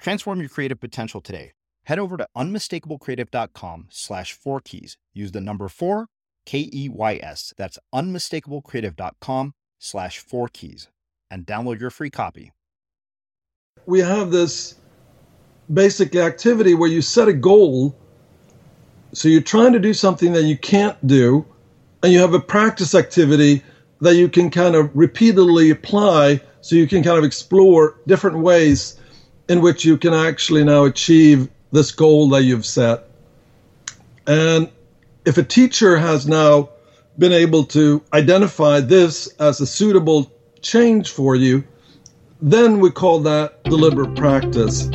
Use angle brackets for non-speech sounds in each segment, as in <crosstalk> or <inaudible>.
Transform your creative potential today. Head over to unmistakablecreative.com slash four keys. Use the number four, K E Y S. That's unmistakablecreative.com slash four keys and download your free copy. We have this basic activity where you set a goal. So you're trying to do something that you can't do, and you have a practice activity that you can kind of repeatedly apply so you can kind of explore different ways in which you can actually now achieve this goal that you've set. And if a teacher has now been able to identify this as a suitable change for you, then we call that deliberate practice.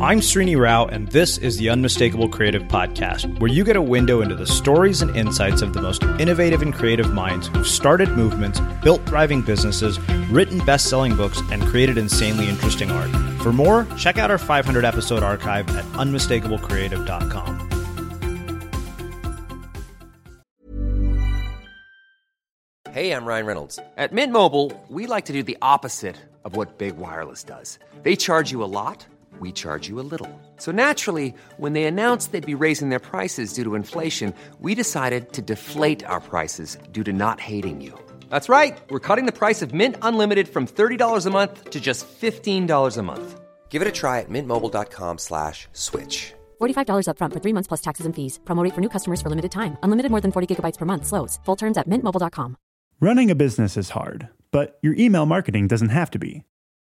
I'm Srini Rao, and this is the Unmistakable Creative Podcast, where you get a window into the stories and insights of the most innovative and creative minds who've started movements, built thriving businesses, written best selling books, and created insanely interesting art. For more, check out our 500 episode archive at unmistakablecreative.com. Hey, I'm Ryan Reynolds. At Mint Mobile, we like to do the opposite of what Big Wireless does. They charge you a lot we charge you a little. So naturally, when they announced they'd be raising their prices due to inflation, we decided to deflate our prices due to not hating you. That's right. We're cutting the price of Mint Unlimited from $30 a month to just $15 a month. Give it a try at mintmobile.com slash switch. $45 up front for three months plus taxes and fees. Promo rate for new customers for limited time. Unlimited more than 40 gigabytes per month. Slows. Full terms at mintmobile.com. Running a business is hard, but your email marketing doesn't have to be.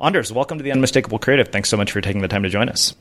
Anders, welcome to the Unmistakable Creative. Thanks so much for taking the time to join us.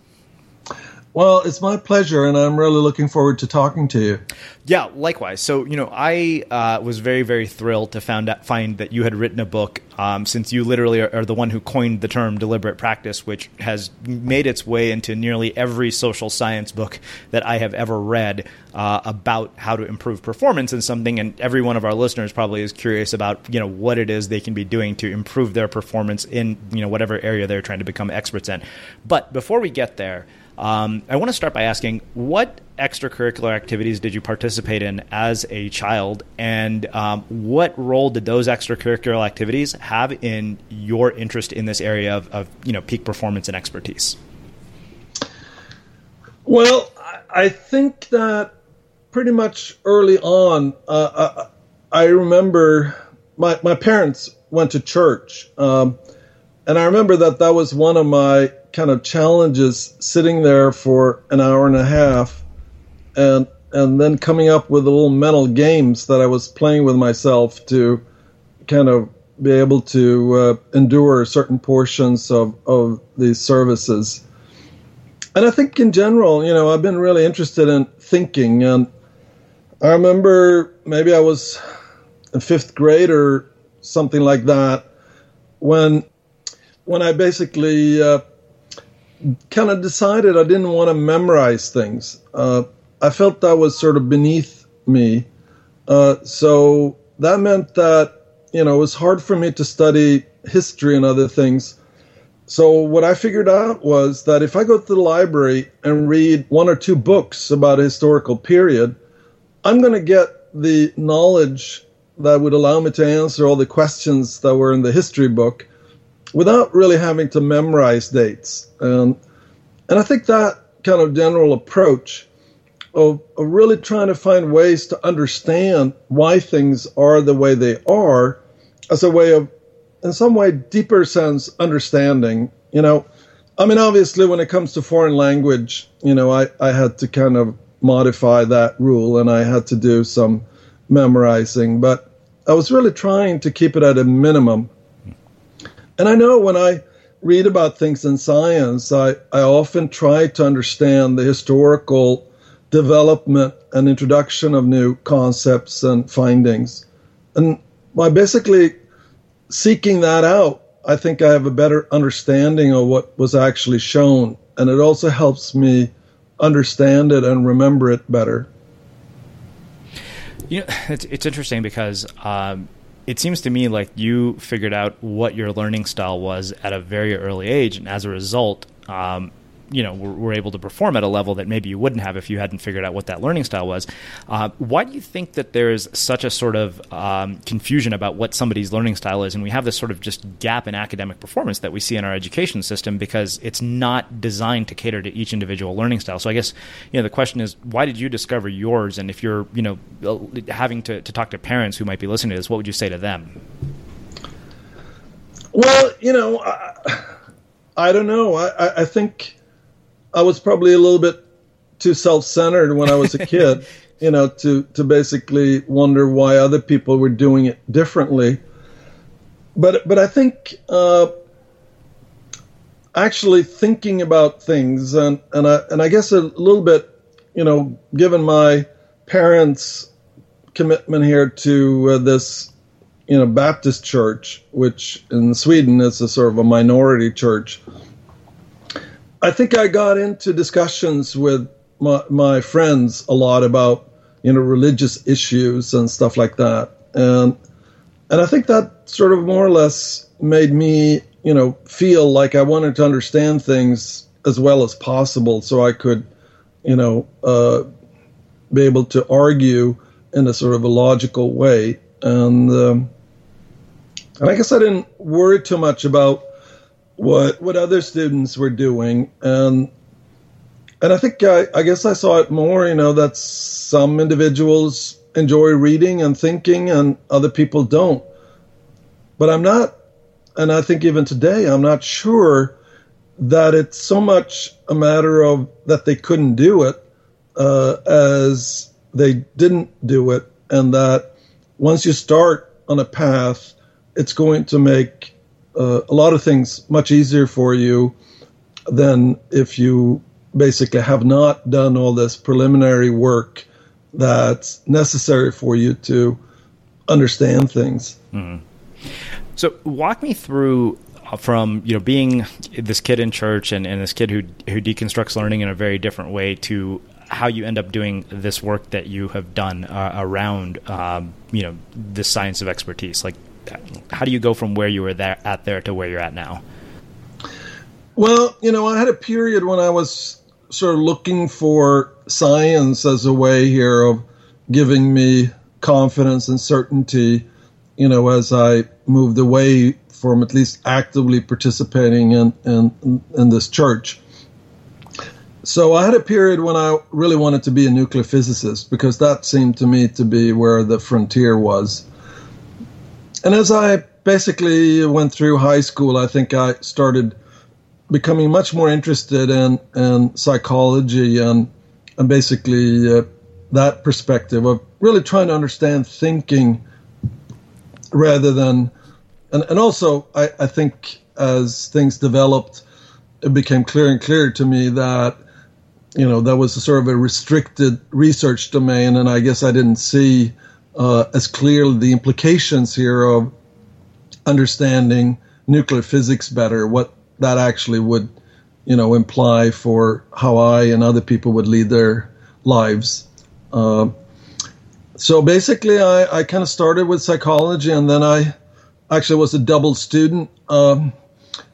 Well, it's my pleasure, and I'm really looking forward to talking to you. Yeah, likewise. So, you know, I uh, was very, very thrilled to found out, find that you had written a book, um, since you literally are, are, the one who coined the term deliberate practice, which has made its way into nearly every social science book that I have ever read uh, about how to improve performance in something. And every one of our listeners probably is curious about, you know, what it is they can be doing to improve their performance in, you know, whatever area they're trying to become experts in. But before we get there, um, I want to start by asking what extracurricular activities did you participate in as a child, and um, what role did those extracurricular activities have in your interest in this area of, of you know peak performance and expertise? Well, I think that pretty much early on, uh, I, I, remember my my parents went to church, um, and I remember that that was one of my kind of challenges sitting there for an hour and a half and and then coming up with little mental games that I was playing with myself to kind of be able to uh, endure certain portions of, of these services. And I think in general, you know, I've been really interested in thinking. And I remember maybe I was in fifth grade or something like that when when I basically uh, kind of decided I didn't want to memorize things. Uh, I felt that was sort of beneath me. Uh, so that meant that, you know, it was hard for me to study history and other things. So what I figured out was that if I go to the library and read one or two books about a historical period, I'm going to get the knowledge that would allow me to answer all the questions that were in the history book without really having to memorize dates. And, and I think that kind of general approach of, of really trying to find ways to understand why things are the way they are as a way of, in some way, deeper sense understanding. You know, I mean, obviously, when it comes to foreign language, you know, I, I had to kind of modify that rule and I had to do some memorizing, but I was really trying to keep it at a minimum and I know when I read about things in science, I, I often try to understand the historical development and introduction of new concepts and findings. And by basically seeking that out, I think I have a better understanding of what was actually shown. And it also helps me understand it and remember it better. You know, it's, it's interesting because um, it seems to me like you figured out what your learning style was at a very early age, and as a result, um, you know were, were, able to perform at a level that maybe you wouldn't have if you hadn't figured out what that learning style was. Uh, why do you think that there's such a sort of um, confusion about what somebody's learning style is, and we have this sort of just gap in academic performance that we see in our education system because it's not designed to cater to each individual learning style. So I guess you know the question is, why did you discover yours? And if you're you know having to, to talk to parents who might be listening to this, what would you say to them? Well, you know, I, I don't know. I, I think I was probably a little bit too self-centered when I was a kid, <laughs> you know, to to basically wonder why other people were doing it differently. But but I think uh, actually thinking about things and and I and I guess a little bit, you know, given my parents' commitment here to uh, this, you know, Baptist church, which in Sweden is a sort of a minority church I think I got into discussions with my, my friends a lot about you know religious issues and stuff like that, and and I think that sort of more or less made me you know feel like I wanted to understand things as well as possible, so I could you know uh, be able to argue in a sort of a logical way, and um, and I guess I didn't worry too much about what what other students were doing and and I think I, I guess I saw it more, you know, that some individuals enjoy reading and thinking and other people don't. But I'm not, and I think even today, I'm not sure that it's so much a matter of that they couldn't do it uh, as they didn't do it, and that once you start on a path, it's going to make uh, a lot of things much easier for you than if you basically have not done all this preliminary work that's necessary for you to understand things. Mm-hmm. So, walk me through uh, from you know being this kid in church and, and this kid who who deconstructs learning in a very different way to how you end up doing this work that you have done uh, around um, you know this science of expertise. Like, how do you go from where you were there at there to where you're at now? Well, you know, I had a period when I was sort of looking for science as a way here of giving me confidence and certainty, you know, as I moved away from at least actively participating in, in, in this church. So I had a period when I really wanted to be a nuclear physicist because that seemed to me to be where the frontier was. And as I basically went through high school, I think I started becoming much more interested in, in psychology and, and basically uh, that perspective of really trying to understand thinking rather than, and, and also I, I think as things developed, it became clear and clear to me that, you know, that was a sort of a restricted research domain. And I guess I didn't see uh, as clearly the implications here of understanding nuclear physics better, what that actually would, you know, imply for how I and other people would lead their lives. Uh, so basically, I, I kind of started with psychology, and then I actually was a double student um,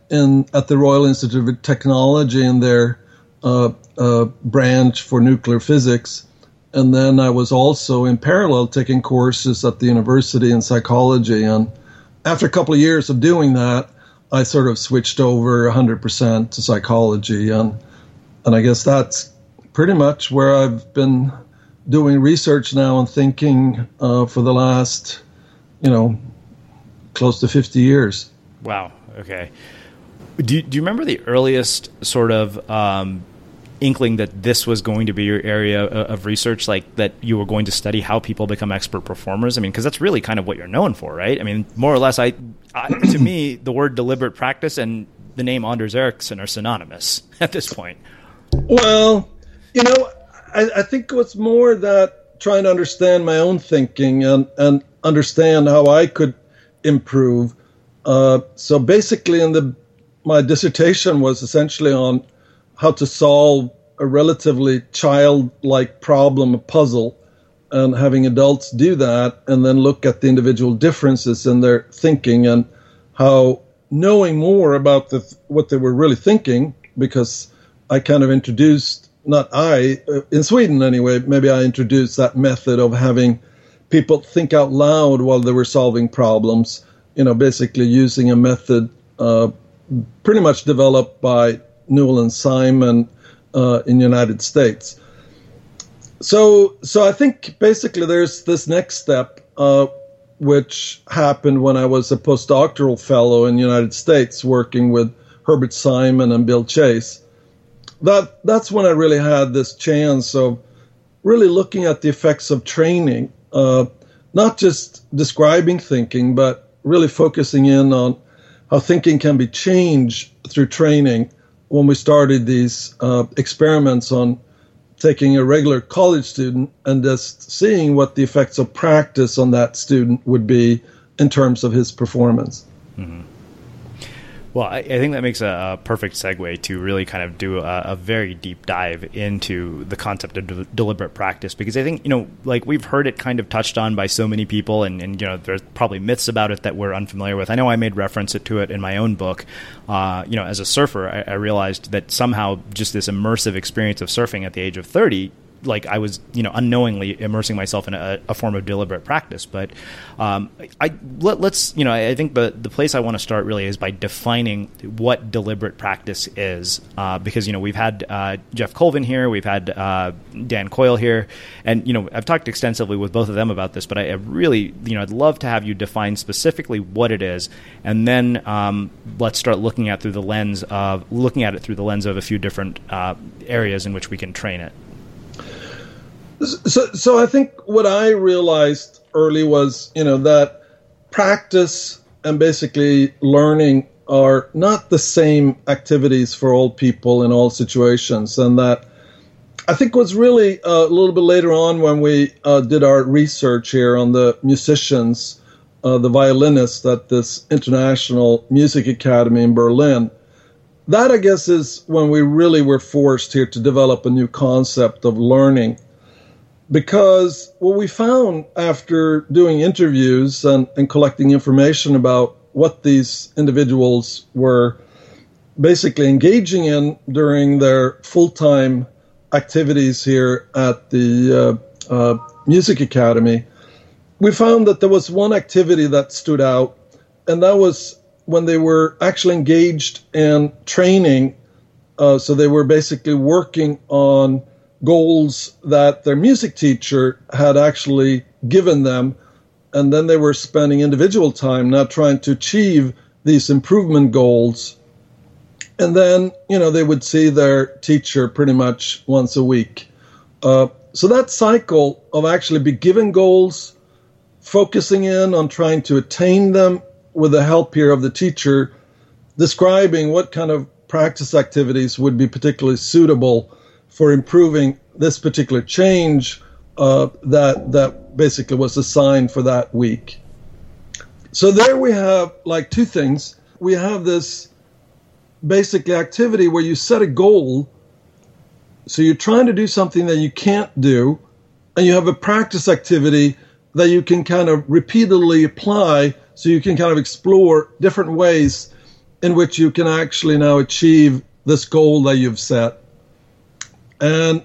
in at the Royal Institute of Technology in their uh, uh, branch for nuclear physics. And then I was also in parallel taking courses at the university in psychology. And after a couple of years of doing that, I sort of switched over 100% to psychology, and and I guess that's pretty much where I've been doing research now and thinking uh, for the last, you know, close to 50 years. Wow. Okay. Do do you remember the earliest sort of um, inkling that this was going to be your area of research, like that you were going to study how people become expert performers? I mean, because that's really kind of what you're known for, right? I mean, more or less, I, I to me, the word deliberate practice and the name Anders Ericsson are synonymous <laughs> at this point. Well, you know, I, I think was more that trying to understand my own thinking and, and understand how I could improve. Uh, so basically, in the my dissertation was essentially on how to solve a relatively childlike problem, a puzzle, and having adults do that and then look at the individual differences in their thinking and how knowing more about the, what they were really thinking, because I kind of introduced, not I, uh, in Sweden anyway, maybe I introduced that method of having people think out loud while they were solving problems, you know, basically using a method uh, pretty much developed by Newell and Simon uh, in the United States. So, so I think basically there's this next step, uh, which happened when I was a postdoctoral fellow in the United States, working with Herbert Simon and Bill Chase. That that's when I really had this chance of really looking at the effects of training, uh, not just describing thinking, but really focusing in on how thinking can be changed through training when we started these uh, experiments on taking a regular college student and just seeing what the effects of practice on that student would be in terms of his performance. Mm-hmm. Well, I, I, think that makes a, a, perfect segue to really kind of do a, a very deep dive into the concept of de- deliberate practice because I think, you know, like we've heard it kind of touched on by so many people, and, and you know, there's probably myths about it that we're unfamiliar with. I know I made reference to it in my own book. Uh, you know, as a surfer, I, I realized that somehow just this immersive experience of surfing at the age of 30 like I was you know unknowingly immersing myself in a, a form of deliberate practice. But um, I let, us you know I think the the place I want to start really is by defining what deliberate practice is, uh, because you know we've had uh, Geoff Colvin here, we've had uh, Dan Coyle here, and you know I've talked extensively with both of them about this. But I, I really you know I'd love to have you define specifically what it is, and then um, let's start looking at through the lens of looking at it through the lens of a few different uh, areas in which we can train it. So, so I think what I realized early was, you know, that practice and basically learning are not the same activities for all people in all situations, and that I think was really uh, a little bit later on when we uh, did our research here on the musicians, uh, the violinists at this international music academy in Berlin. That I guess is when we really were forced here to develop a new concept of learning because what we found after doing interviews and, and collecting information about what these individuals were basically engaging in during their full time activities here at the uh, uh, Music Academy, we found that there was one activity that stood out, and that was when they were actually engaged in training. Uh, so they were basically working on goals that their music teacher had actually given them. And then they were spending individual time not trying to achieve these improvement goals. And then, you know, they would see their teacher pretty much once a week. Uh, so that cycle of actually be given goals, focusing in on trying to attain them with the help here of the teacher, describing what kind of practice activities would be particularly suitable for improving this particular change uh, that that basically was assigned for that week. So there we have like two things. We have this basic activity where you set a goal. So you're trying to do something that you can't do, and you have a practice activity that you can kind of repeatedly apply so you can kind of explore different ways in which you can actually now achieve this goal that you've set. And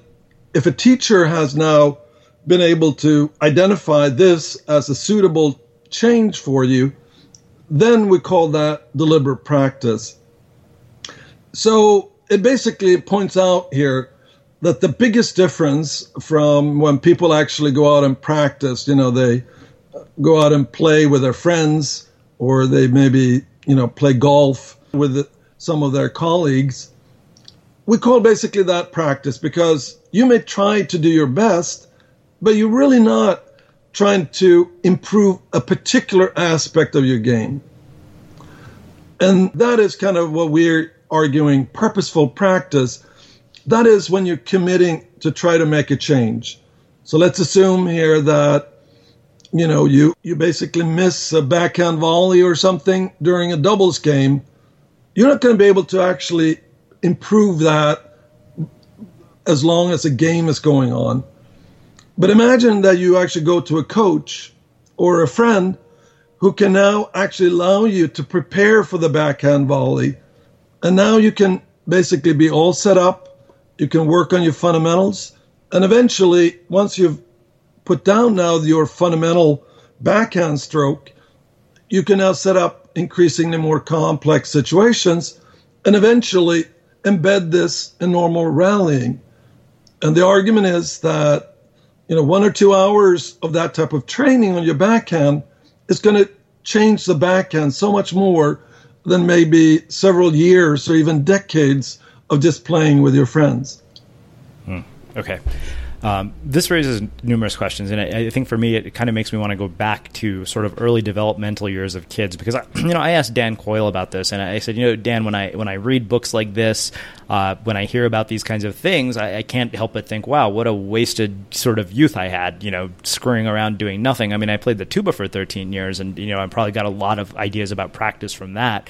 if a teacher has now been able to identify this as a suitable change for you, then we call that deliberate practice. So it basically points out here that the biggest difference from when people actually go out and practice, you know, they go out and play with their friends or they maybe, you know, play golf with some of their colleagues we call basically that practice because you may try to do your best, but you're really not trying to improve a particular aspect of your game. And that is kind of what we're arguing purposeful practice. That is when you're committing to try to make a change. So let's assume here that you know you you basically miss a backhand volley or something during a doubles game. You're not going to be able to actually improve that as long as a game is going on. But imagine that you actually go to a coach or a friend who can now actually allow you to prepare for the backhand volley. And now you can basically be all set up. You can work on your fundamentals. And eventually, once you've put down now your fundamental backhand stroke, you can now set up increasingly more complex situations. And eventually, embed this in normal rallying. And the argument is that, you know, one or two hours of that type of training on your backhand is going to change the backhand so much more than maybe several years or even decades of just playing with your friends. Hmm. Okay. Um, this raises numerous questions, and I, I, think for me, it kind of makes me want to go back to sort of early developmental years of kids because I, <clears throat> you know I asked Dan Coyle about this, and I said, you know, Dan, when I when I read books like this, uh, when I hear about these kinds of things, I, I, can't help but think, wow, what a wasted sort of youth I had, you know, screwing around doing nothing. I mean, I played the tuba for 13 years, and you know, I probably got a lot of ideas about practice from that,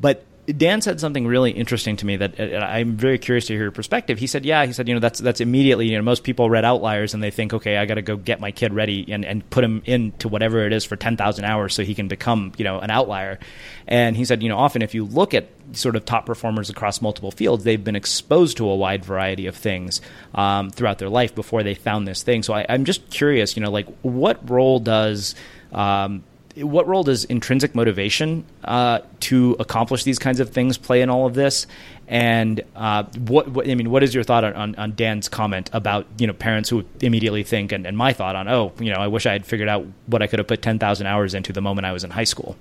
but Dan said something really interesting to me that uh, I'm very curious to hear your perspective. He said, "Yeah, he said, you know, that's that's immediately, you know, most people read Outliers and they think, okay, I got to go get my kid ready and, and put him into whatever it is for 10,000 hours so he can become, you know, an outlier." And he said, you know, often if you look at sort of top performers across multiple fields, they've been exposed to a wide variety of things um, throughout their life before they found this thing. So I, I'm just curious, you know, like what role does um, what role does intrinsic motivation uh, to accomplish these kinds of things play in all of this? And uh, what, what, I mean, what is your thought on, on, Dan's comment about you know parents who immediately think, and, and my thought on, oh, you know, I wish I had figured out what I could have put ten thousand hours into the moment I was in high school.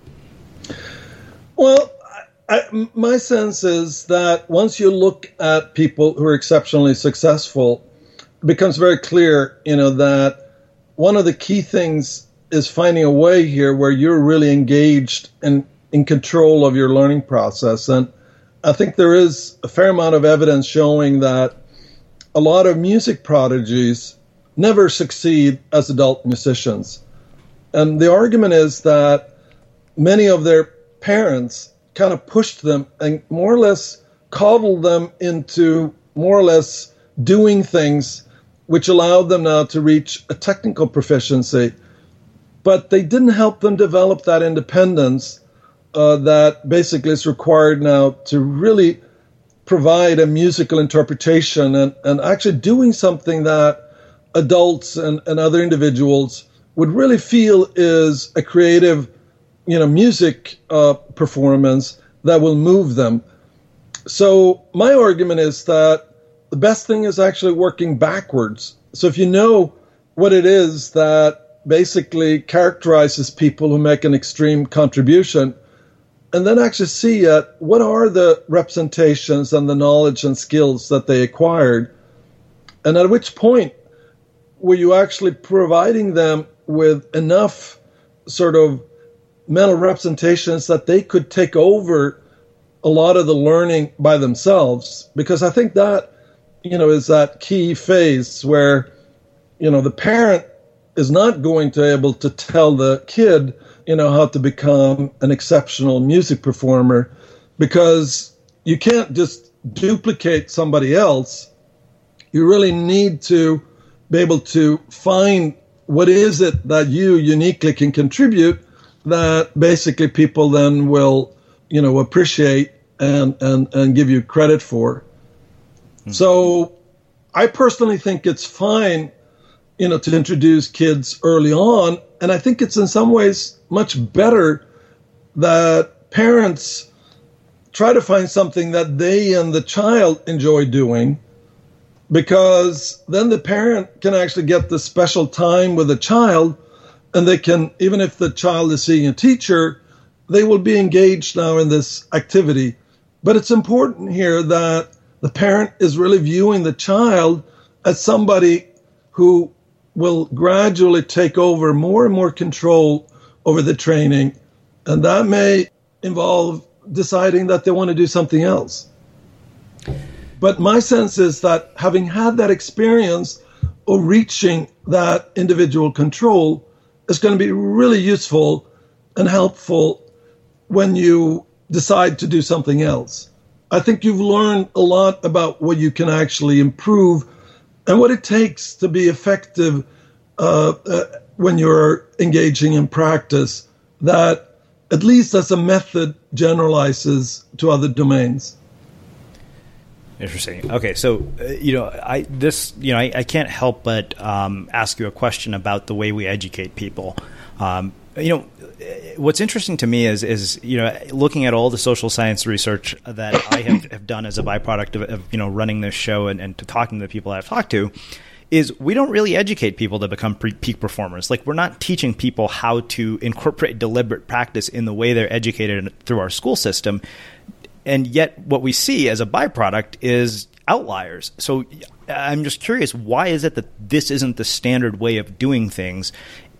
Well, I, my sense is that once you look at people who are exceptionally successful, it becomes very clear, you know, that one of the key things is finding a way here where you're really engaged and in control of your learning process. And I think there is a fair amount of evidence showing that a lot of music prodigies never succeed as adult musicians. And the argument is that many of their parents kind of pushed them and more or less coddled them into more or less doing things which allowed them now to reach a technical proficiency but they didn't help them develop that independence uh, that basically is required now to really provide a musical interpretation and, and actually doing something that adults and, and other individuals would really feel is a creative, you know, music uh, performance that will move them. So my argument is that the best thing is actually working backwards. So if you know what it is that basically characterizes people who make an extreme contribution and then actually see at what are the representations and the knowledge and skills that they acquired and at which point were you actually providing them with enough sort of mental representations that they could take over a lot of the learning by themselves? Because i think that you know is that key phase where you know the parent is not going to be able to tell the kid, you know, how to become an exceptional music performer because you can't just duplicate somebody else. You really need to be able to find what is it that you uniquely can contribute that basically people then will, you know, appreciate and and and give you credit for. Mm-hmm. So I personally think it's fine you know, to introduce kids early on. And I think it's in some ways much better that parents try to find something that they and the child enjoy doing because then the parent can actually get the special time with the child and they can even if the child is seeing a teacher they will be engaged now in this activity but it's important here that the parent is really viewing the child as somebody who will gradually take over more and more control over the training. And that may involve deciding that they want to do something else. But my sense is that having had that experience of reaching that individual control is going to be really useful and helpful when you decide to do something else. I think you've learned a lot about what you can actually improve and what it takes to be effective uh, uh, when you're engaging in practice that at least as a method generalizes to other domains Interesting. Okay, so uh, you know, I this you know, I, I can't help but um, ask you a question about the way we educate people. Um, you know, what's interesting to me is is you know looking at all the social science research that I have, <coughs> have done as a byproduct of, of, you know running this show and, and talking to the people I've talked to is we don't really educate people to become pre- peak performers. Like we're not teaching people how to incorporate deliberate practice in the way they're educated through our school system. And yet what we see as a byproduct is outliers. So I'm just curious why is it that this isn't the standard way of doing things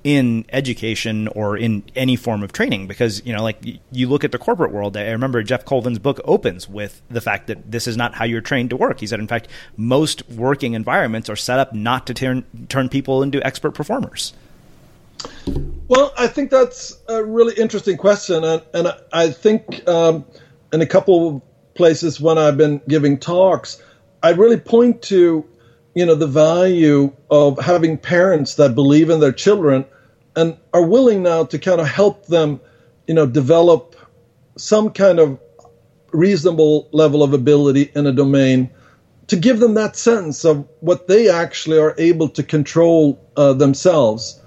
in education or in any form of training because you know like you look at the corporate world i remember Geoff Colvin's book opens with the fact that this is not how you're trained to work. He said in fact most working environments are set up not to turn turn people into expert performers. Well i think that's a really interesting question and, and i think um, in a couple of places when I've been giving talks, I really point to, you know, the value of having parents that believe in their children and are willing now to kind of help them, you know, develop some kind of reasonable level of ability in a domain to give them that sense of what they actually are able to control uh, themselves.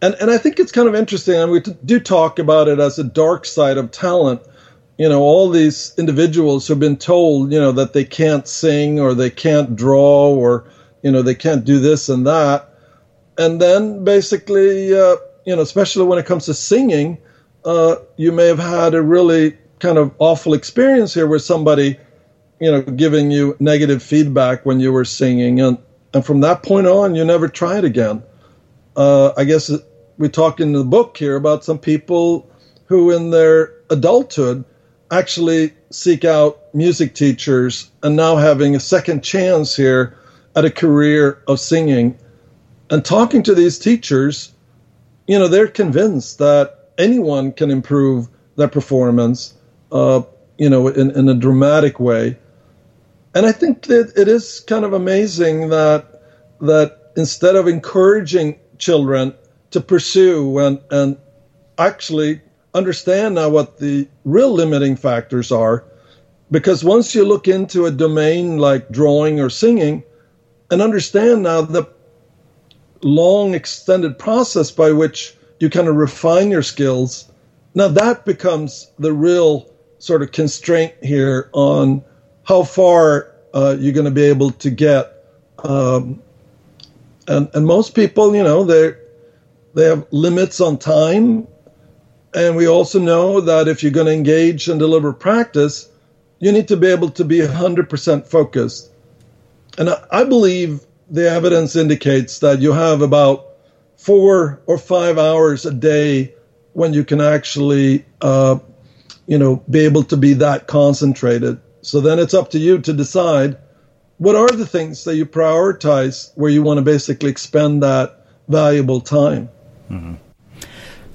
And, and I think it's kind of interesting, and we do talk about it as a dark side of talent. You know, all these individuals who've been told, you know, that they can't sing or they can't draw or, you know, they can't do this and that. And then basically, uh, you know, especially when it comes to singing, uh, you may have had a really kind of awful experience here with somebody you know, giving you negative feedback when you were singing, and and from that point on, you never tried again. Uh, I guess we talk in the book here about some people who, in their adulthood, actually seek out music teachers and now having a second chance here at a career of singing. And talking to these teachers, you know, they're convinced that anyone can improve their performance, uh, you know, in, in a dramatic way. And I think that it is kind of amazing that that instead of encouraging children to pursue and and actually understand now what the real limiting factors are, because once you look into a domain like drawing or singing, and understand now the long extended process by which you kind of refine your skills, now that becomes the real sort of constraint here on how far uh, you're going to be able to get. Um, and and most people, you know, they they have limits on time, and we also know that if you're going to engage and deliberate practice, you need to be able to be 100% focused. And I, believe the evidence indicates that you have about four or five hours a day when you can actually, uh, you know, be able to be that concentrated. So then it's up to you to decide what are the things that you prioritize where you want to basically expend that valuable time. Mm-hmm.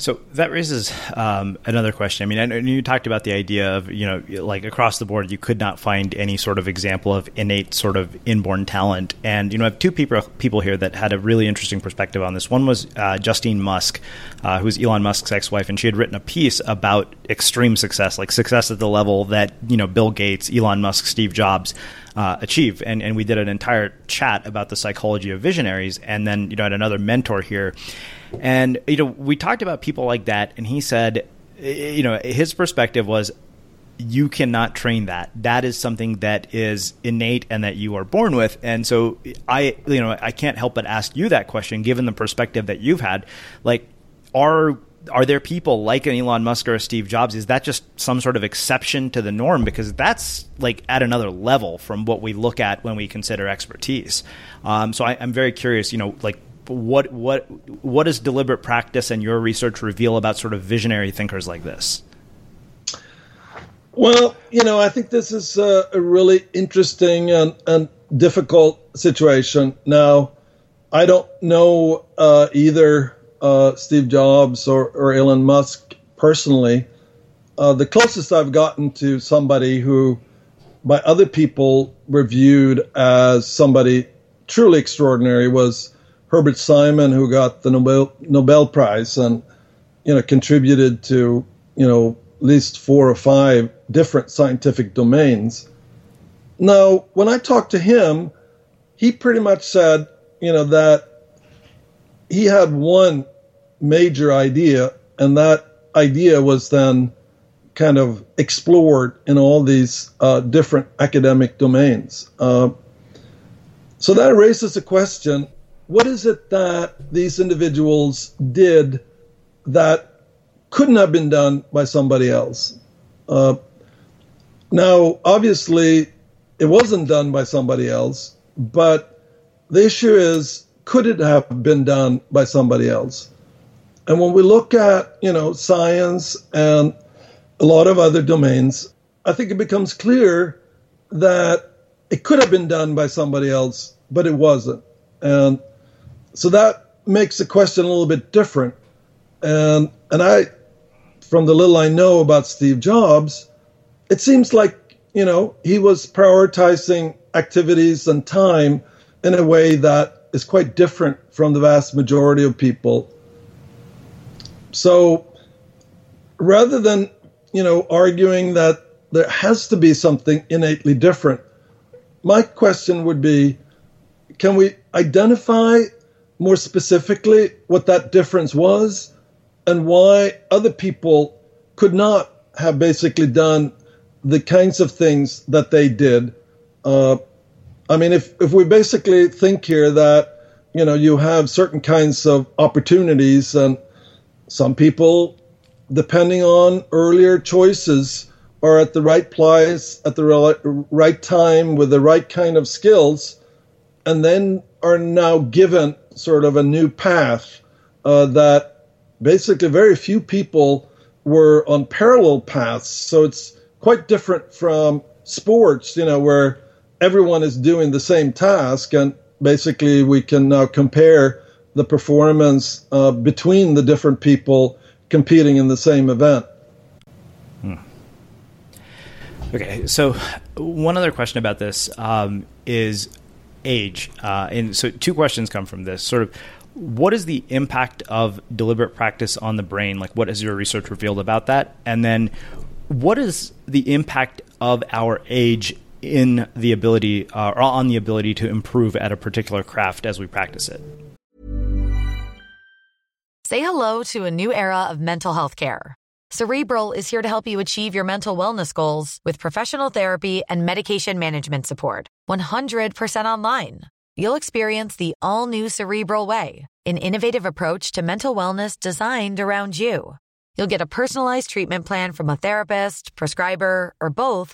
So that raises um, another question. I mean, you talked about the idea of you know, like across the board, you could not find any sort of example of innate sort of inborn talent. And you know, I have two people people here that had a really interesting perspective on this. One was uh, Justine Musk, uh, who's Elon Musk's ex-wife, and she had written a piece about extreme success, like success at the level that you know Bill Gates, Elon Musk, Steve Jobs. Uh, achieve. And, and we did an entire chat about the psychology of visionaries. And then, you know, I had another mentor here and you know, we talked about people like that, and he said, you know, his perspective was you cannot train that. That is something that is innate and that you are born with. And so I, you know, I can't help but ask you that question, given the perspective that you've had. Like, are are there people like an Elon Musk or a Steve Jobs? Is that just some sort of exception to the norm? Because that's like at another level from what we look at when we consider expertise. Um, so I, I'm very curious. You know, like what what what does deliberate practice and your research reveal about sort of visionary thinkers like this? Well, you know, I think this is a, a really interesting and, and difficult situation. Now, I don't know uh, either uh, Steve Jobs or, or Elon Musk personally. Uh, the closest I've gotten to somebody who, by other people, reviewed as somebody truly extraordinary was Herbert Simon, who got the Nobel Nobel Prize and you know contributed to you know at least four or five different scientific domains. Now, when I talked to him, he pretty much said, you know, that he had one major idea, and that idea was then kind of explored in all these uh, different academic domains. Uh, so that raises a question what is it that these individuals did that couldn't have been done by somebody else? Uh, now, obviously, it wasn't done by somebody else, but the issue is, could it have been done by somebody else? And when we look at, you know, science and a lot of other domains, I think it becomes clear that it could have been done by somebody else, but it wasn't. And so that makes the question a little bit different. And and I, from the little I know about Steve Jobs, it seems like, you know, he was prioritizing activities and time in a way that is quite different from the vast majority of people. So rather than, you know, arguing that there has to be something innately different, my question would be can we identify more specifically what that difference was and why other people could not have basically done the kinds of things that they did? Uh, I mean, if, if we basically think here that, you know, you have certain kinds of opportunities and some people, depending on earlier choices, are at the right place at the right time with the right kind of skills, and then are now given sort of a new path uh, that basically very few people were on parallel paths. So it's quite different from sports, you know, where everyone is doing the same task, and basically we can now compare the performance uh, between the different people competing in the same event. Hmm. Okay, so one other question about this um, is age, uh, and so two questions come from this. Sort of, what is the impact of deliberate practice on the brain? Like, what has your research revealed about that? And then, what is the impact of our age in the ability uh, or on the ability to improve at a particular craft as we practice it. Say hello to a new era of mental health care. Cerebral is here to help you achieve your mental wellness goals with professional therapy and medication management support. 100% online. You'll experience the all new Cerebral Way, an innovative approach to mental wellness designed around you. You'll get a personalized treatment plan from a therapist, prescriber, or both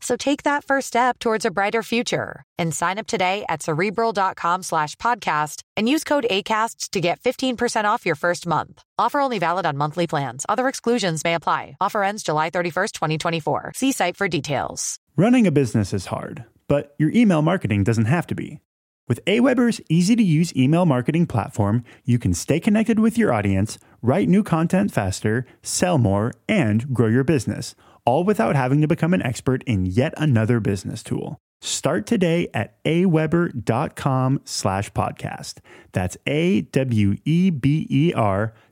So take that first step towards a brighter future and sign up today at cerebral.com slash podcast and use code ACasts to get 15% off your first month. Offer only valid on monthly plans. Other exclusions may apply. Offer ends July 31st, 2024. See site for details. Running a business is hard, but your email marketing doesn't have to be. With Aweber's easy to use email marketing platform, you can stay connected with your audience, write new content faster, sell more, and grow your business – all without having to become an expert in yet another business tool. Start today at aweber.com slash podcast. That's A-W-E-B-E-R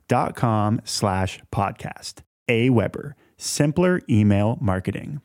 dot com slash podcast. Aweber, simpler email marketing.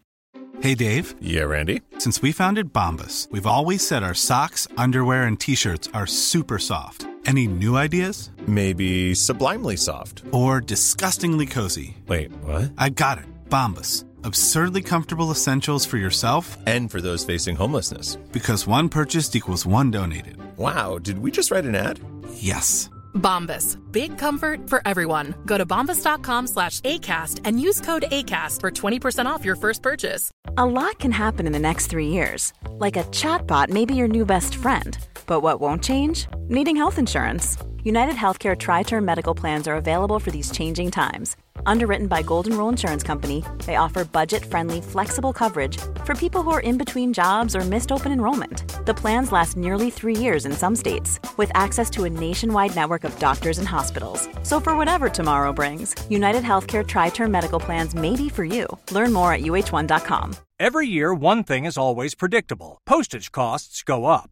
Hey, Dave. Yeah, Randy. Since we founded Bombas, we've always said our socks, underwear, and T-shirts are super soft. Any new ideas? Maybe sublimely soft. Or disgustingly cozy. Wait, what? I got it. Bombas. Absurdly comfortable essentials for yourself and for those facing homelessness. Because one purchased equals one donated. Wow, did we just write an ad? Yes. Bombas. Big comfort for everyone. Go to bombas.com slash ACAST and use code ACAST for 20% off your first purchase. A lot can happen in the next three years. Like a chatbot may be your new best friend. But what won't change? Needing health insurance. United Healthcare Tri Term Medical Plans are available for these changing times Underwritten by Golden Rule Insurance Company, they offer budget-friendly, flexible coverage for people who are in between jobs or missed open enrollment. The plans last nearly three years in some states, with access to a nationwide network of doctors and hospitals. So for whatever tomorrow brings, United Healthcare Tri-Term Medical Plans may be for you. Learn more at uh1.com. Every year, one thing is always predictable. Postage costs go up.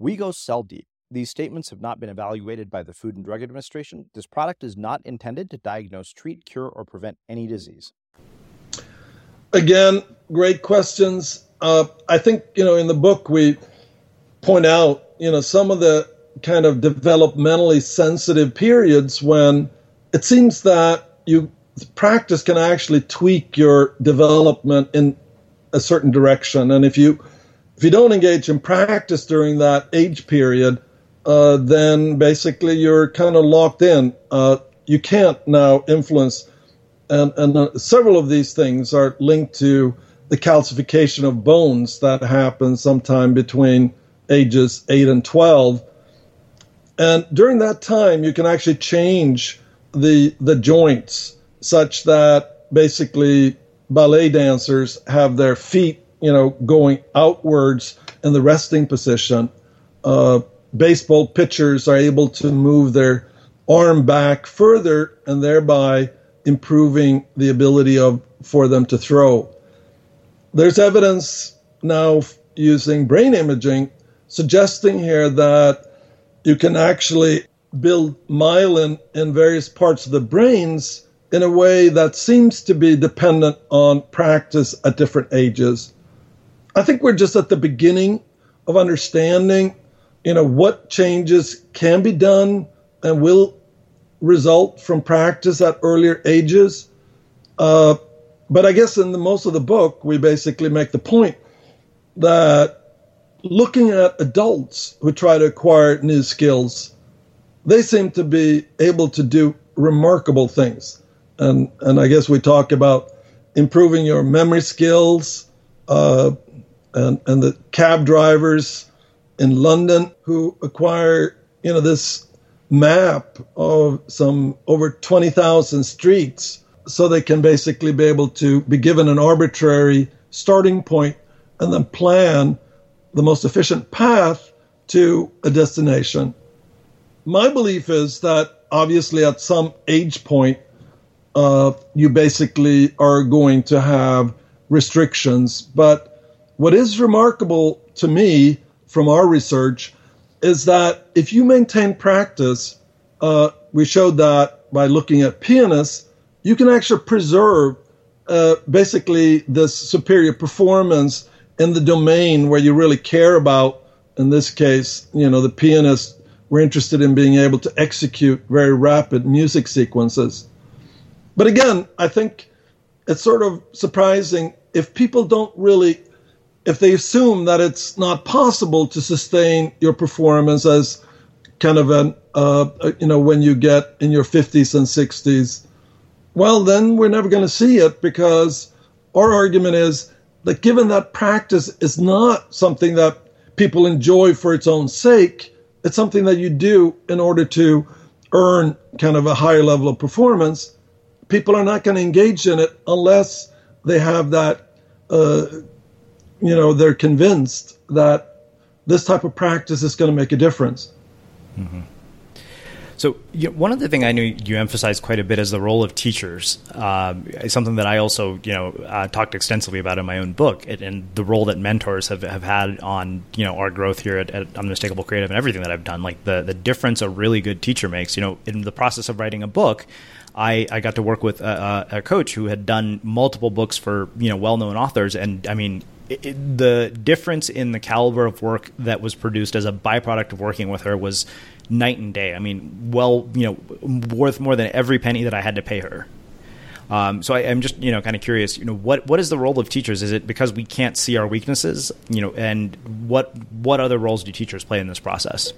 We go cell deep. These statements have not been evaluated by the Food and Drug Administration. This product is not intended to diagnose, treat, cure, or prevent any disease. Again, great questions. Uh, I think, you know, in the book, we point out, you know, some of the kind of developmentally sensitive periods when it seems that you practice can actually tweak your development in a certain direction. And if you if you don't engage in practice during that age period, uh, then basically you're kind of locked in. Uh, you can't now influence, and, and uh, several of these things are linked to the calcification of bones that happens sometime between ages 8 and 12. And during that time, you can actually change the the joints such that basically ballet dancers have their feet you know, going outwards in the resting position. Uh, baseball pitchers are able to move their arm back further and thereby improving the ability of for them to throw. There's evidence now using brain imaging suggesting here that you can actually build myelin in various parts of the brains in a way that seems to be dependent on practice at different ages. I think we're just at the beginning of understanding, you know, what changes can be done and will result from practice at earlier ages. Uh, but I guess in the most of the book, we basically make the point that looking at adults who try to acquire new skills, they seem to be able to do remarkable things. And and I guess we talk about improving your memory skills, uh, and, and the cab drivers in London who acquire, you know, this map of some over 20,000 streets so they can basically be able to be given an arbitrary starting point and then plan the most efficient path to a destination. My belief is that obviously at some age point, uh, you basically are going to have restrictions, but what is remarkable to me from our research is that if you maintain practice, uh, we showed that by looking at pianists, you can actually preserve uh, basically this superior performance in the domain where you really care about. In this case, you know, the pianists were interested in being able to execute very rapid music sequences. But again, I think it's sort of surprising if people don't really if they assume that it's not possible to sustain your performance as kind of an uh, you know when you get in your 50s and 60s well then we're never going to see it because our argument is that given that practice is not something that people enjoy for its own sake it's something that you do in order to earn kind of a higher level of performance people are not going to engage in it unless they have that uh, you know, they're convinced that this type of practice is going to make a difference. Mm-hmm. So you know, one other thing I know you emphasize quite a bit is the role of teachers. Um, something that I also you know uh, talked extensively about in my own book, and, and, the role that mentors have, have had on you know our growth here at, at, Unmistakable Creative and everything that I've done. Like the the difference a really good teacher makes. You know, in the process of writing a book. I, I got to work with a, a coach who had done multiple books for you know well known authors, and I mean it, the difference in the caliber of work that was produced as a byproduct of working with her was night and day. I mean, well, you know, worth more than every penny that I had to pay her. Um, so I, am just, you know, kind of curious. You know, what what is the role of teachers? Is it because we can't see our weaknesses? You know, and what what other roles do teachers play in this process?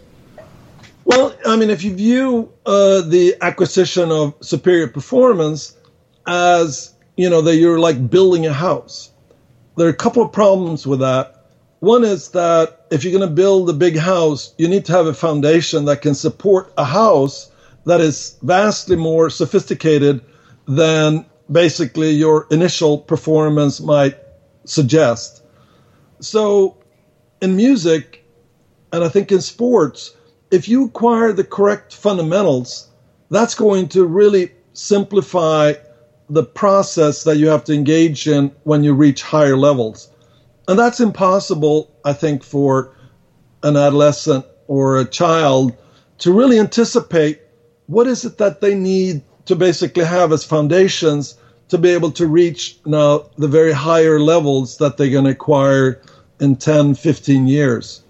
Well, I mean, if you view uh, the acquisition of superior performance as you know that you're like building a house, there are a couple of problems with that. One is that if you're going to build a big house, you need to have a foundation that can support a house that is vastly more sophisticated than basically your initial performance might suggest. So in music, and I think in sports, if you acquire the correct fundamentals, that's going to really simplify the process that you have to engage in when you reach higher levels. And that's impossible, I think, for an adolescent or a child to really anticipate what is it that they need to basically have as foundations to be able to reach now the very higher levels that they're going to acquire in 10, 15 years.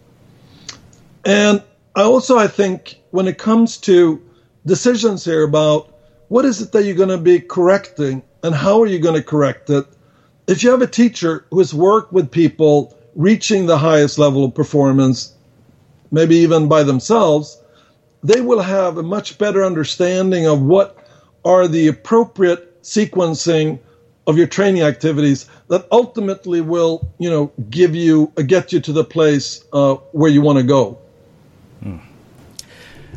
And I also, I think, when it comes to decisions here about what is it that you're going to be correcting and how are you going to correct it, if you have a teacher who has worked with people reaching the highest level of performance, maybe even by themselves, they will have a much better understanding of what are the appropriate sequencing of your training activities that ultimately will, you know, give you uh, get you to the place uh, where you want to go. Hmm.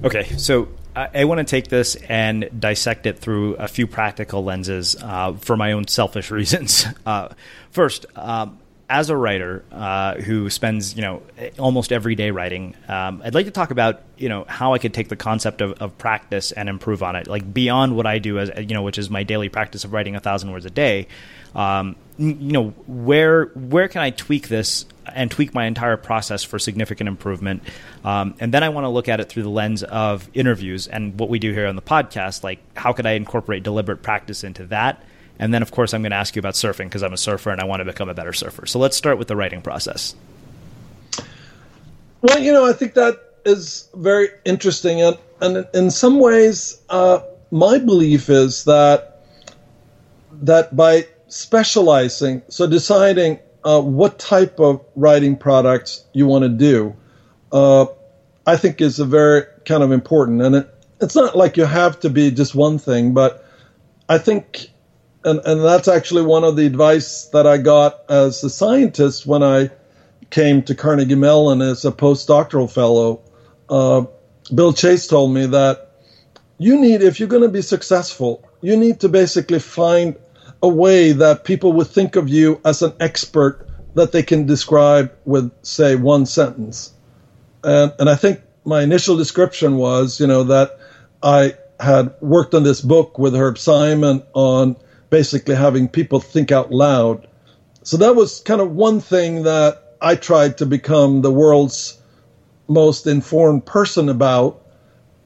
Okay, so I, want to take this and dissect it through a few practical lenses uh, for my own selfish <laughs> reasons. Uh, first, um, as a writer uh, who spends you know almost every day writing, um, I'd like to talk about you know how I could take the concept of, of, practice and improve on it, like beyond what I do as you know, which is my daily practice of writing a thousand words a day. Um, you know, where where can I tweak this and tweak my entire process for significant improvement? Um, and then I want to look at it through the lens of interviews and what we do here on the podcast. Like, how could I incorporate deliberate practice into that? And then, of course, I'm going to ask you about surfing because I'm a surfer and I want to become a better surfer. So let's start with the writing process. Well, you know, I think that is very interesting. And, and in some ways, uh, my belief is that that by specializing, so deciding uh, what type of writing products you want to do, uh, I think is a very kind of important. And it, it's not like you have to be just one thing, but I think, and, and that's actually one of the advice that I got as a scientist when I came to Carnegie Mellon as a postdoctoral fellow. Uh, Bill Chase told me that you need, if you're going to be successful, you need to basically find a way that people would think of you as an expert that they can describe with, say, one sentence. And, and I think my initial description was, you know, that I had worked on this book with Herb Simon on basically having people think out loud. So that was kind of one thing that I tried to become the world's most informed person about.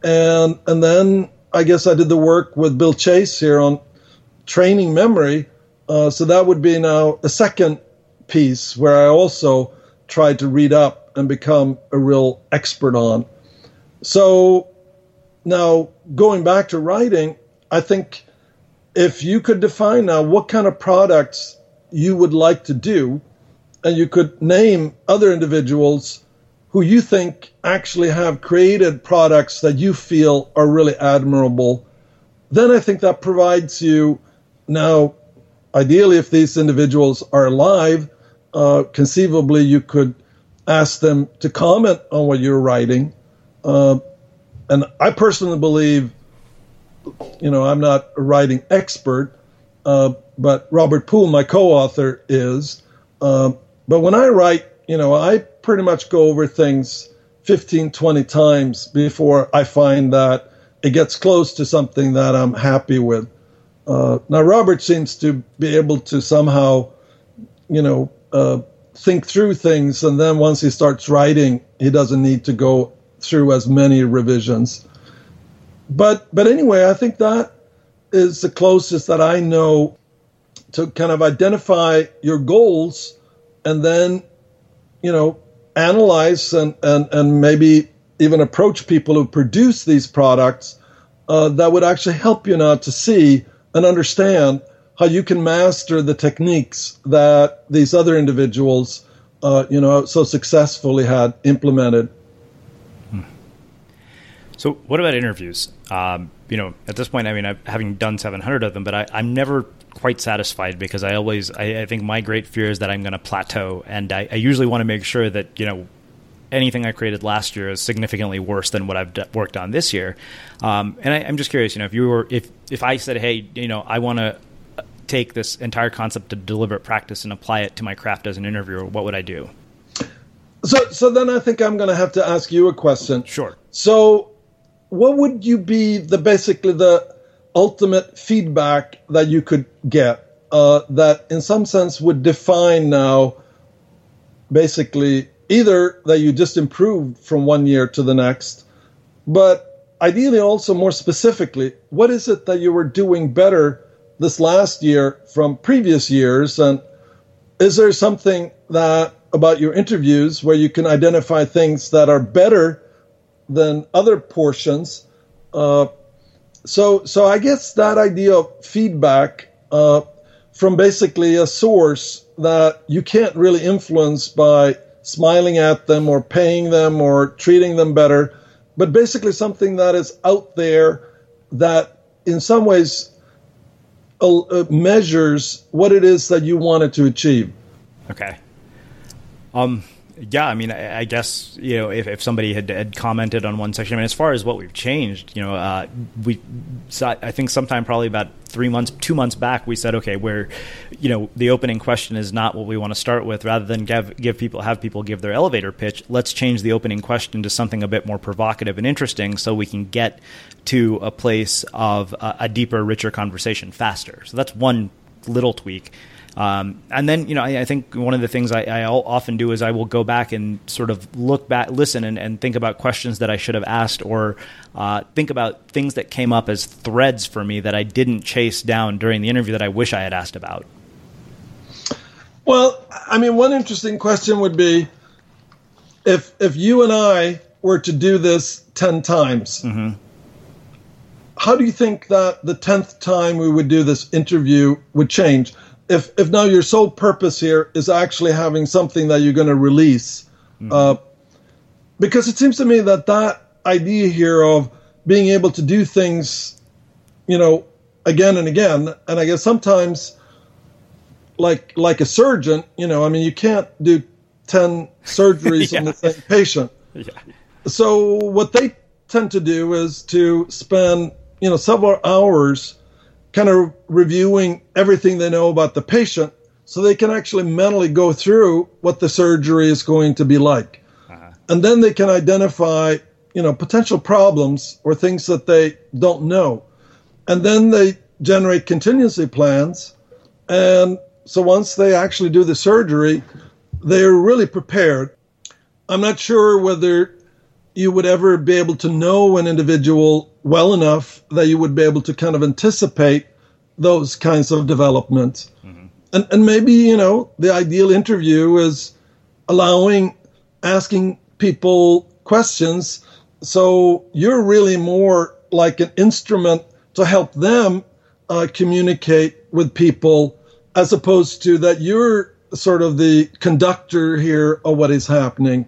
And and then I guess I did the work with Bill Chase here on training memory. Uh, so that would be now a second piece where I also tried to read up and become a real expert on. So now going back to writing, I think if you could define now what kind of products you would like to do, and you could name other individuals who you think actually have created products that you feel are really admirable, then I think that provides you now, ideally, if these individuals are alive, uh, conceivably you could ask them to comment on what you're writing. Uh, and I personally believe, you know, I'm not a writing expert, uh, but Robert Pool, my co-author, is. Uh, but when I write, you know, I pretty much go over things 15, 20 times before I find that it gets close to something that I'm happy with. Uh, now, Robert seems to be able to somehow, you know, uh, think through things, and then once he starts writing, he doesn't need to go through as many revisions. But but anyway, I think that is the closest that I know to kind of identify your goals, and then, you know, analyze and and and maybe even approach people who produce these products uh, that would actually help you now to see and understand how you can master the techniques that these other individuals, uh, you know, so successfully had implemented. Hmm. So, what about interviews? Um, you know, at this point, I mean, I've, having done 700 of them, but I, am never quite satisfied because I always I, I think my great fear is that I'm going to plateau, and I, I usually want to make sure that you know anything I created last year is significantly worse than what I've d- worked on this year. Um, and I, am just curious, you know, if you were if if I said, hey, you know, I want to take this entire concept of deliberate practice and apply it to my craft as an interviewer, what would I do? So, so then I think I'm going to have to ask you a question. Sure. So, what would you be the basically the ultimate feedback that you could get uh, that, in some sense, would define now basically either that you just improved from one year to the next, but ideally also more specifically, what is it that you were doing better this last year from previous years? And is there something that about your interviews where you can identify things that are better than other portions? Uh, so, so I guess that idea of feedback uh, from basically a source that you can't really influence by smiling at them or paying them or treating them better, but basically something that is out there that in some ways uh, uh, measures what it is that you wanted to achieve. Okay. Um, yeah, I mean, I, I, guess you know if, if somebody had, had commented on one section. I mean, as far as what we've changed, you know, uh, we I think sometime probably about three months, two months back, we said, okay, we're, you know the opening question is not what we want to start with. Rather than give give people have people give their elevator pitch, let's change the opening question to something a bit more provocative and interesting, so we can get to a place of a, a deeper, richer conversation faster. So that's one little tweak. Um, and then, you know, I, I, think one of the things I, I, often do is I will go back and sort of look back, listen, and, and think about questions that I should have asked, or uh, think about things that came up as threads for me that I didn't chase down during the interview that I wish I had asked about. Well, I mean, one interesting question would be if if you and I were to do this ten times. Mm-hmm. How do you think that the tenth time we would do this interview would change? If if now your sole purpose here is actually having something that you're going to release, mm-hmm. uh, because it seems to me that that idea here of being able to do things, you know, again and again, and I guess sometimes, like like a surgeon, you know, I mean, you can't do ten <laughs> surgeries yeah. on the same patient. Yeah. So what they tend to do is to spend, you know, several hours kind of reviewing everything they know about the patient so they can actually mentally go through what the surgery is going to be like. Uh-huh. And then they can identify, you know, potential problems or things that they don't know. And then they generate contingency plans. And so once they actually do the surgery, they're really prepared. I'm not sure whether you would ever be able to know an individual well enough that you would be able to kind of anticipate those kinds of developments. Mm-hmm. And, and maybe, you know, the ideal interview is allowing, asking people questions. So you're really more like an instrument to help them uh, communicate with people as opposed to that you're sort of the conductor here of what is happening.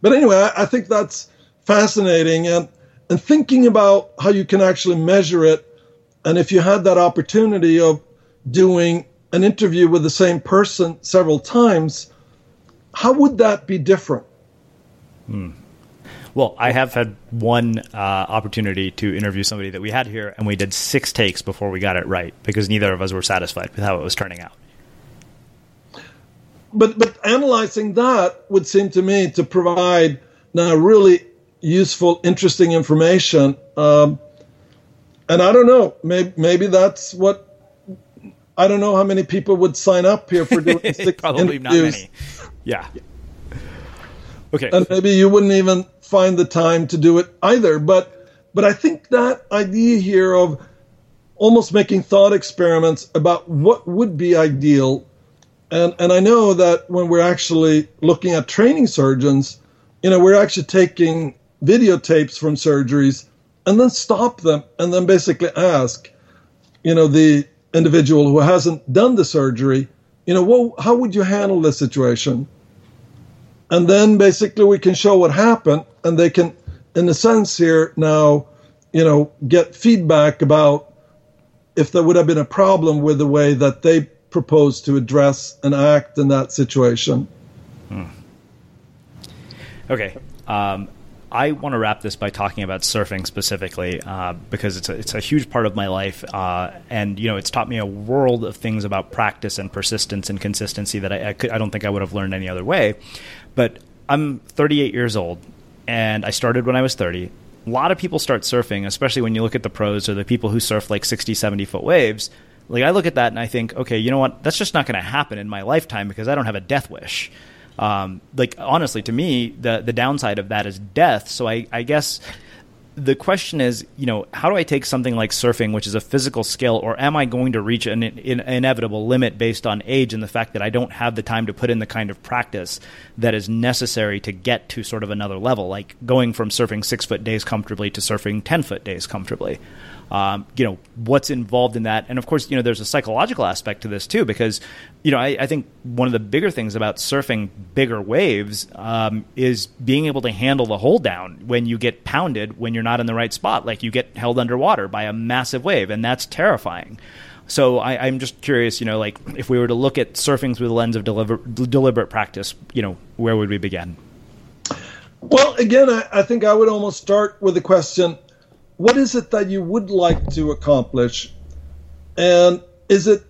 But anyway, I, I think that's fascinating. And, and thinking about how you can actually measure it. And if you had that opportunity of doing an interview with the same person several times, how would that be different? Hmm. Well, I have had one uh, opportunity to interview somebody that we had here, and we did six takes before we got it right because neither of us were satisfied with how it was turning out. But but analyzing that would seem to me to provide now really useful, interesting information. Um, and I don't know, maybe, maybe that's what. I don't know how many people would sign up here for doing <laughs> six Probably interviews. not many. Yeah. Okay. And maybe you wouldn't even find the time to do it either. But but I think that idea here of almost making thought experiments about what would be ideal. And and I know that when we're actually looking at training surgeons, you know, we're actually taking videotapes from surgeries and then stop them and then basically ask, you know, the individual who hasn't done the surgery, you know, well, how would you handle this situation? And then basically we can show what happened and they can, in a sense here now, you know, get feedback about if there would have been a problem with the way that they proposed to address and act in that situation. Hmm. Okay. Um, I want to wrap this by talking about surfing specifically uh, because it's a, it's a huge part of my life, uh, and you know it's taught me a world of things about practice and persistence and consistency that I I, could, I don't think I would have learned any other way. But I'm 38 years old, and I started when I was 30. A lot of people start surfing, especially when you look at the pros or the people who surf like 60, 70 foot waves. Like I look at that and I think, okay, you know what? That's just not going to happen in my lifetime because I don't have a death wish. Um, like honestly, to me, the the downside of that is death. So I, I guess the question is, you know, how do I take something like surfing, which is a physical skill, or am I going to reach an, an, inevitable limit based on age and the fact that I don't have the time to put in the kind of practice that is necessary to get to sort of another level, like going from surfing six foot days comfortably to surfing 10 foot days comfortably? Um, you know what's involved in that. And of course you know there's a psychological aspect to this too because you know I, I think one of the bigger things about surfing bigger waves um, is being able to handle the hold down when you get pounded when you're not in the right spot. Like you get held underwater by a massive wave and that's terrifying. So I, am just curious, you know, like if we were to look at surfing through the lens of deliver, deliberate practice, you know, where would we begin? Well, again, I, I, think I would almost start with the question what is it that you would like to accomplish? And is it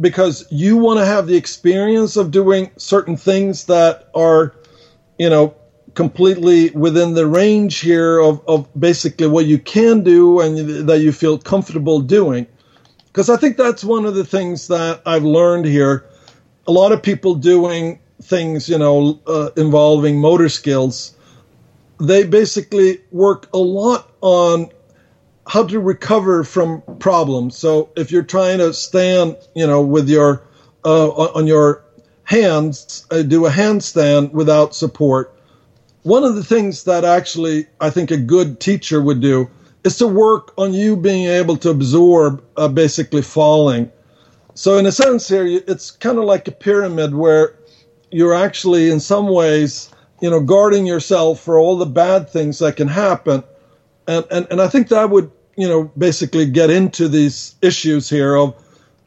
because you want to have the experience of doing certain things that are, you know, completely within the range here of, of basically what you can do and that you feel comfortable doing? Because I think that's one of the things that I've learned here. A lot of people doing things, you know, uh, involving motor skills, they basically work a lot on how to recover from problems. So if you're trying to stand, you know, with your uh, on your hands, uh, do a handstand without support. One of the things that actually I think a good teacher would do is to work on you being able to absorb uh, basically falling. So in a sense here, it's kind of like a pyramid where you're actually in some ways, you know, guarding yourself for all the bad things that can happen and, and, and I think that would, you know, basically get into these issues here of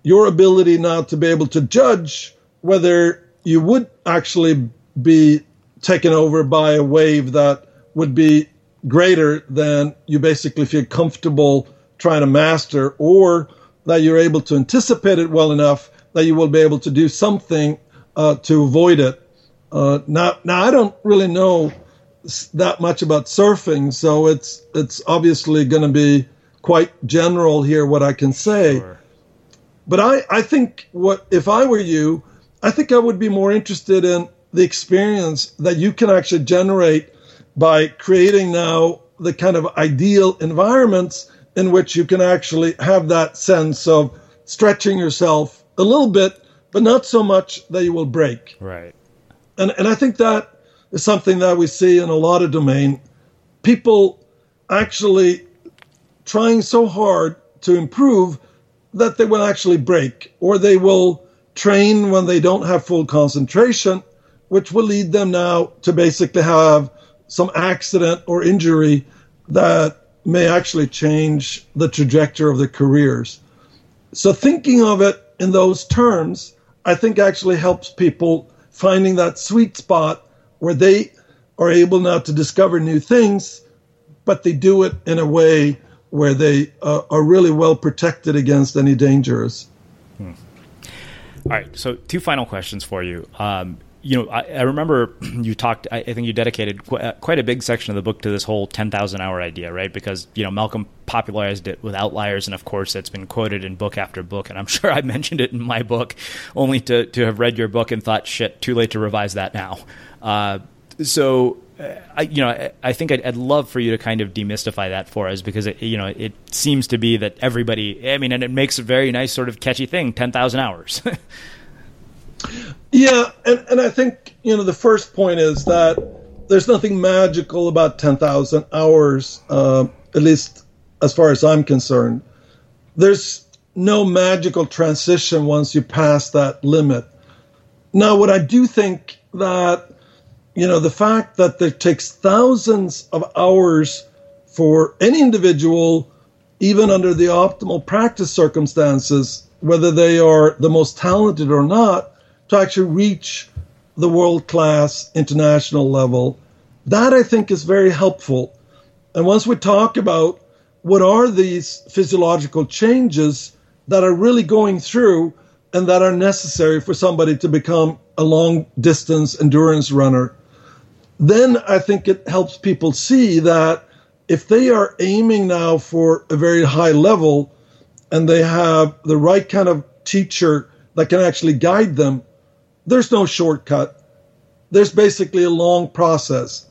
your ability now to be able to judge whether you would actually be taken over by a wave that would be greater than you basically feel comfortable trying to master, or that you're able to anticipate it well enough that you will be able to do something uh, to avoid it. Uh, now, now I don't really know that much about surfing, so it's it's obviously going to be quite general here what I can say. Sure. But I, I think what if I were you, I think I would be more interested in the experience that you can actually generate by creating now the kind of ideal environments in which you can actually have that sense of stretching yourself a little bit, but not so much that you will break. Right. And and I think that is something that we see in a lot of domain. People actually trying so hard to improve that they will actually break or they will train when they don't have full concentration, which will lead them now to basically have some accident or injury that may actually change the trajectory of their careers. So thinking of it in those terms, I think actually helps people finding that sweet spot where they are able now to discover new things, but they do it in a way where they uh, are really well protected against any dangers. Hmm. All right, so two final questions for you. Um, you know, I, I, remember <clears throat> you talked. I, I think you dedicated qu- uh, quite a big section of the book to this whole ten thousand hour idea, right? Because you know Malcolm popularized it with Outliers, and of course, it's been quoted in book after book. And I'm <laughs> sure I mentioned it in my book, only to to have read your book and thought, shit, too late to revise that now. Uh, so, uh, I, you know, I, think I'd, I'd, love for you to kind of demystify that for us because it, you know, it seems to be that everybody. I mean, and it makes a very nice sort of catchy thing. Ten thousand hours. <laughs> yeah, and and I think you know the first point is that there's nothing magical about ten thousand hours, uh, at least as far as I'm concerned. There's no magical transition once you pass that limit. Now, what I do think that you know, the fact that it takes thousands of hours for any individual even under the optimal practice circumstances, whether they are the most talented or not, to actually reach the world class international level. That I think is very helpful. And once we talk about what are these physiological changes that are really going through and that are necessary for somebody to become a long distance endurance runner, then I think it helps people see that if they are aiming now for a very high level and they have the right kind of teacher that can actually guide them, there's no shortcut. There's basically a long process.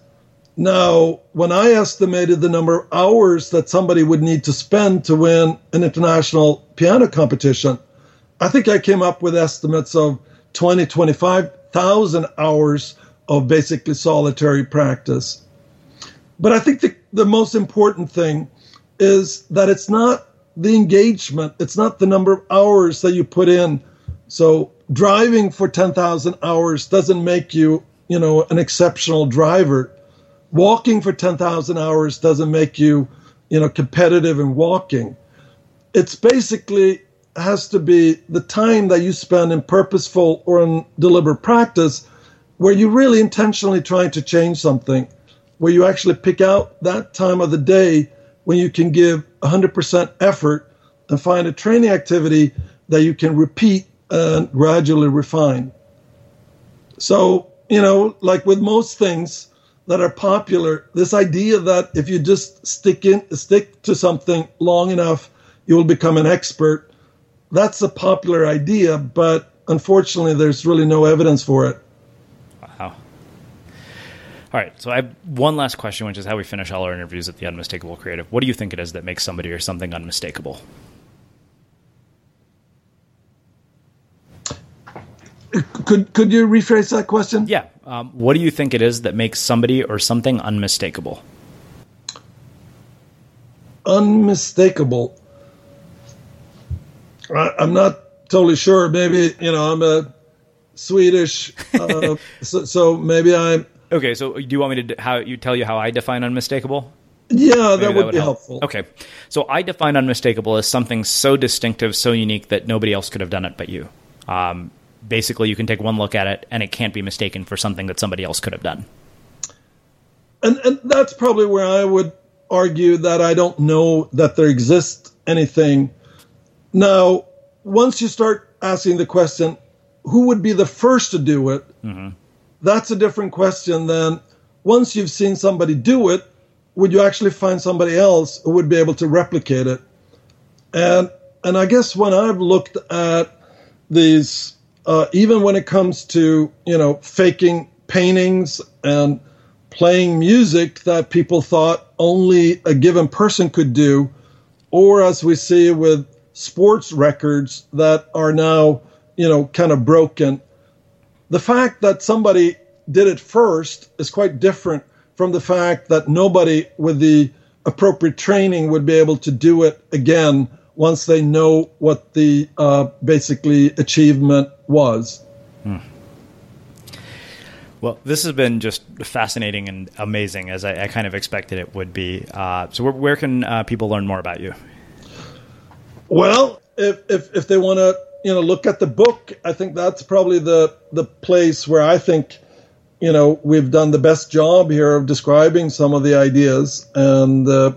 Now, when I estimated the number of hours that somebody would need to spend to win an international piano competition, I think I came up with estimates of 20, 25,000 hours of basically solitary practice. But I think the, the most important thing is that it's not the engagement, it's not the number of hours that you put in. So driving for 10,000 hours doesn't make you, you know, an exceptional driver. Walking for 10,000 hours doesn't make you, you know, competitive in walking. It's basically has to be the time that you spend in purposeful or in deliberate practice where you're really intentionally trying to change something, where you actually pick out that time of the day when you can give 100% effort and find a training activity that you can repeat and gradually refine. So, you know, like with most things that are popular, this idea that if you just stick in stick to something long enough, you will become an expert. That's a popular idea, but unfortunately there's really no evidence for it. All right, so I have one last question, which is how we finish all our interviews at the Unmistakable Creative. What do you think it is that makes somebody or something unmistakable? Could could you rephrase that question? Yeah. Um, what do you think it is that makes somebody or something unmistakable? Unmistakable. I, I'm not totally sure. Maybe you know I'm a Swedish, uh, <laughs> so, so maybe I'm Okay, so do you want me to how you tell you how I define unmistakable? Yeah, that, that would, would, be help. helpful. Okay, so I define unmistakable as something so distinctive, so unique that nobody else could have done it but you. Um, basically, you can take one look at it and it can't be mistaken for something that somebody else could have done. And, and that's probably where I would argue that I don't know that there exists anything. Now, once you start asking the question, who would be the first to do it? Mm-hmm that's a different question than once you've seen somebody do it, would you actually find somebody else who would be able to replicate it? And and I guess when I've looked at these, uh, even when it comes to you know faking paintings and playing music that people thought only a given person could do, or as we see with sports records that are now you know kind of broken the fact that somebody did it first is quite different from the fact that nobody with the appropriate training would be able to do it again once they know what the uh, basically achievement was. Hmm. Well, this has been just fascinating and amazing, as I, I kind of expected it would be. Uh, so, where, where can uh, people learn more about you? Well, if if, if they want to you know look at the book. I think that's probably the the place where i think you know we've done the best job here of describing some of the ideas. And uh,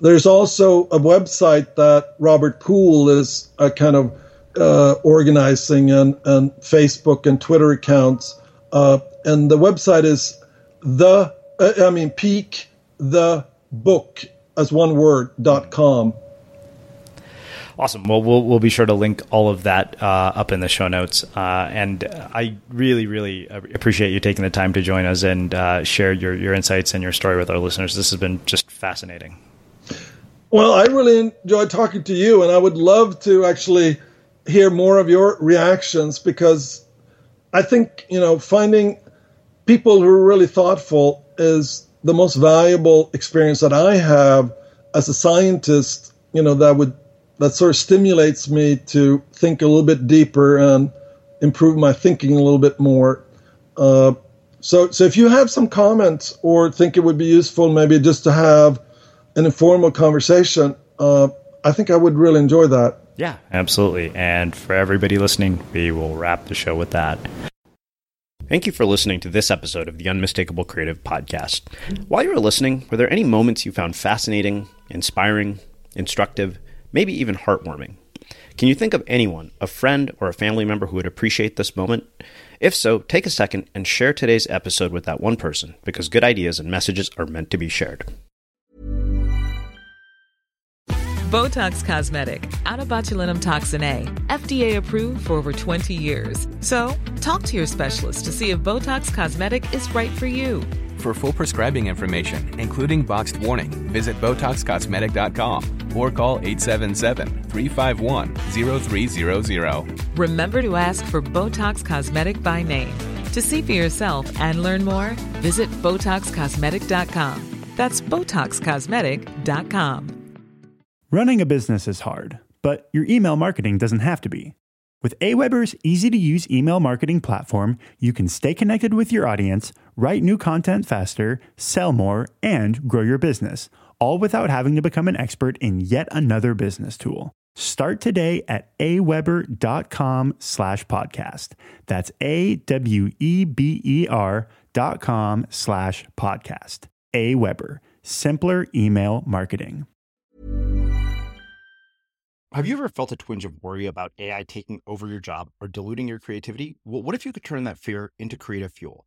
there's also a website that robert pool is a kind of uh, organizing and, and facebook and twitter accounts. Uh, and the website is the uh, i mean peak the book as one word dot com Awesome. Well, we'll we'll be sure to link all of that uh, up in the show notes. Uh, and I really, really appreciate you taking the time to join us and uh, share your your insights and your story with our listeners. This has been just fascinating. Well, I really enjoyed talking to you, and I would love to actually hear more of your reactions because I think you know finding people who are really thoughtful is the most valuable experience that I have as a scientist. You know that would that sort of stimulates me to think a little bit deeper and improve my thinking a little bit more. Uh, so, so if you have some comments or think it would be useful, maybe just to have an informal conversation, uh, I think I would really enjoy that. Yeah, absolutely. And for everybody listening, we will wrap the show with that. Thank you for listening to this episode of the Unmistakable Creative Podcast. While you were listening, were there any moments you found fascinating, inspiring, instructive, maybe even heartwarming? Can you think of anyone, a friend or a family member who would appreciate this moment? If so, take a second and share today's episode with that one person because good ideas and messages are meant to be shared. Botox Cosmetic, onabotulinumtoxinA, FDA approved for over 20 years. So, talk to your specialist to see if Botox Cosmetic is right for you. For full prescribing information, including boxed warning, visit BotoxCosmetic.com or call 877-351-0300. Remember to ask for Botox Cosmetic by name. To see for yourself and learn more, visit BotoxCosmetic.com. That's BotoxCosmetic.com. Running a business is hard, but your email marketing doesn't have to be. With Aweber's easy to use email marketing platform, you can stay connected with your audience, write new content faster, sell more, and grow your business, all without having to become an expert in yet another business tool. Start today at aweber.com slash podcast. That's A-W-E-B-E-R dot com slash podcast. Aweber, simpler email marketing. Have you ever felt a twinge of worry about AI taking over your job or diluting your creativity? Well, what if you could turn that fear into creative fuel?